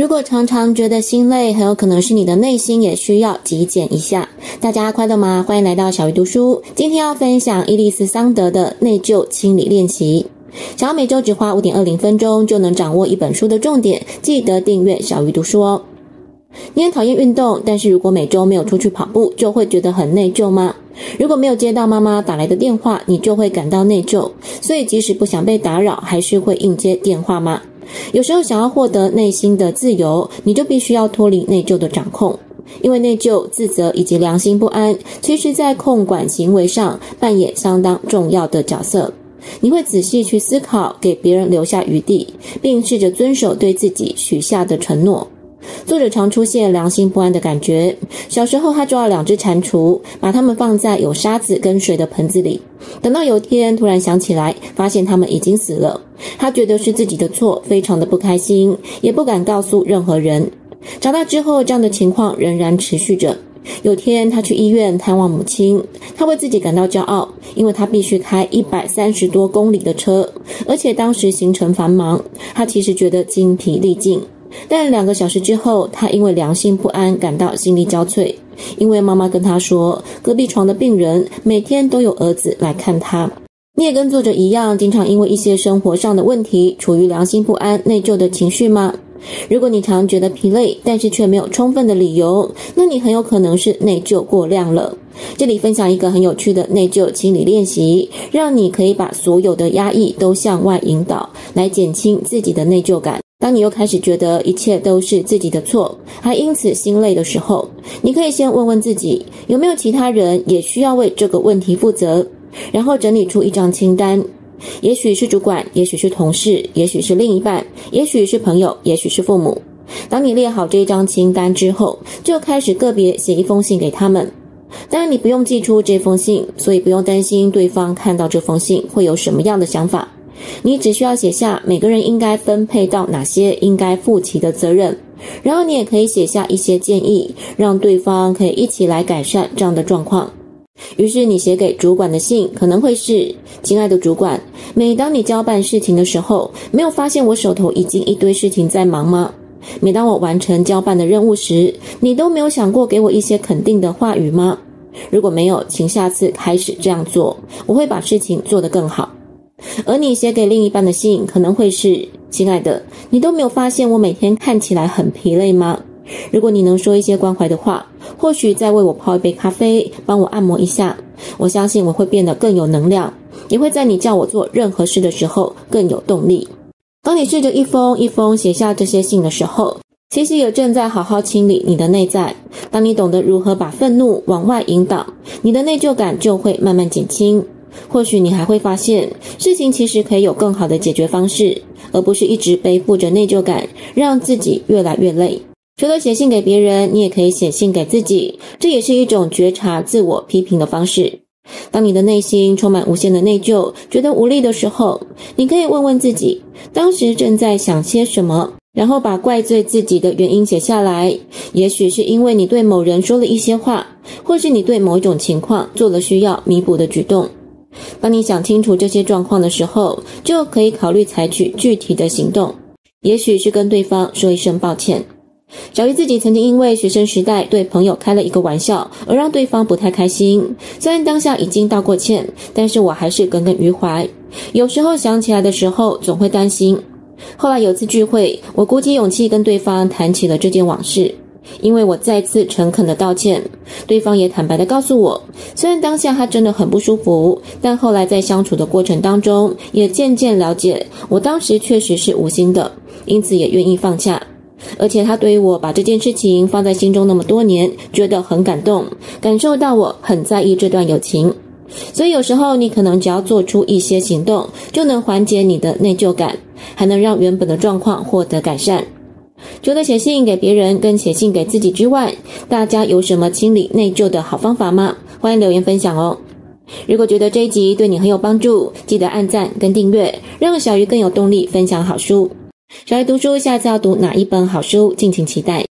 如果常常觉得心累，很有可能是你的内心也需要极简一下。大家快乐吗？欢迎来到小鱼读书。今天要分享伊丽丝·桑德的内疚清理练习。想要每周只花五点二零分钟就能掌握一本书的重点，记得订阅小鱼读书哦。你很讨厌运动，但是如果每周没有出去跑步，就会觉得很内疚吗？如果没有接到妈妈打来的电话，你就会感到内疚，所以即使不想被打扰，还是会应接电话吗？有时候想要获得内心的自由，你就必须要脱离内疚的掌控，因为内疚、自责以及良心不安，其实在控管行为上扮演相当重要的角色。你会仔细去思考，给别人留下余地，并试着遵守对自己许下的承诺。作者常出现良心不安的感觉。小时候，他抓了两只蟾蜍，把它们放在有沙子跟水的盆子里。等到有天突然想起来，发现他们已经死了。他觉得是自己的错，非常的不开心，也不敢告诉任何人。长大之后，这样的情况仍然持续着。有天，他去医院探望母亲，他为自己感到骄傲，因为他必须开一百三十多公里的车，而且当时行程繁忙，他其实觉得精疲力尽。但两个小时之后，他因为良心不安，感到心力交瘁。因为妈妈跟他说，隔壁床的病人每天都有儿子来看他。你也跟作者一样，经常因为一些生活上的问题，处于良心不安、内疚的情绪吗？如果你常觉得疲累，但是却没有充分的理由，那你很有可能是内疚过量了。这里分享一个很有趣的内疚清理练习，让你可以把所有的压抑都向外引导，来减轻自己的内疚感。当你又开始觉得一切都是自己的错，还因此心累的时候，你可以先问问自己，有没有其他人也需要为这个问题负责，然后整理出一张清单，也许是主管，也许是同事，也许是另一半，也许是朋友，也许是父母。当你列好这张清单之后，就开始个别写一封信给他们。当然，你不用寄出这封信，所以不用担心对方看到这封信会有什么样的想法。你只需要写下每个人应该分配到哪些应该负起的责任，然后你也可以写下一些建议，让对方可以一起来改善这样的状况。于是你写给主管的信可能会是：亲爱的主管，每当你交办事情的时候，没有发现我手头已经一堆事情在忙吗？每当我完成交办的任务时，你都没有想过给我一些肯定的话语吗？如果没有，请下次开始这样做，我会把事情做得更好。而你写给另一半的信可能会是：亲爱的，你都没有发现我每天看起来很疲累吗？如果你能说一些关怀的话，或许再为我泡一杯咖啡，帮我按摩一下，我相信我会变得更有能量，也会在你叫我做任何事的时候更有动力。当你试着一封一封写下这些信的时候，其实也正在好好清理你的内在。当你懂得如何把愤怒往外引导，你的内疚感就会慢慢减轻。或许你还会发现，事情其实可以有更好的解决方式，而不是一直背负着内疚感，让自己越来越累。除了写信给别人，你也可以写信给自己，这也是一种觉察自我批评的方式。当你的内心充满无限的内疚，觉得无力的时候，你可以问问自己，当时正在想些什么，然后把怪罪自己的原因写下来。也许是因为你对某人说了一些话，或是你对某一种情况做了需要弥补的举动。当你想清楚这些状况的时候，就可以考虑采取具体的行动。也许是跟对方说一声抱歉。小鱼自己曾经因为学生时代对朋友开了一个玩笑，而让对方不太开心。虽然当下已经道过歉，但是我还是耿耿于怀。有时候想起来的时候，总会担心。后来有次聚会，我鼓起勇气跟对方谈起了这件往事。因为我再次诚恳的道歉，对方也坦白的告诉我，虽然当下他真的很不舒服，但后来在相处的过程当中，也渐渐了解我当时确实是无心的，因此也愿意放下。而且他对于我把这件事情放在心中那么多年，觉得很感动，感受到我很在意这段友情。所以有时候你可能只要做出一些行动，就能缓解你的内疚感，还能让原本的状况获得改善。除了写信给别人跟写信给自己之外，大家有什么清理内疚的好方法吗？欢迎留言分享哦。如果觉得这一集对你很有帮助，记得按赞跟订阅，让小鱼更有动力分享好书。小鱼读书，下次要读哪一本好书，敬请期待。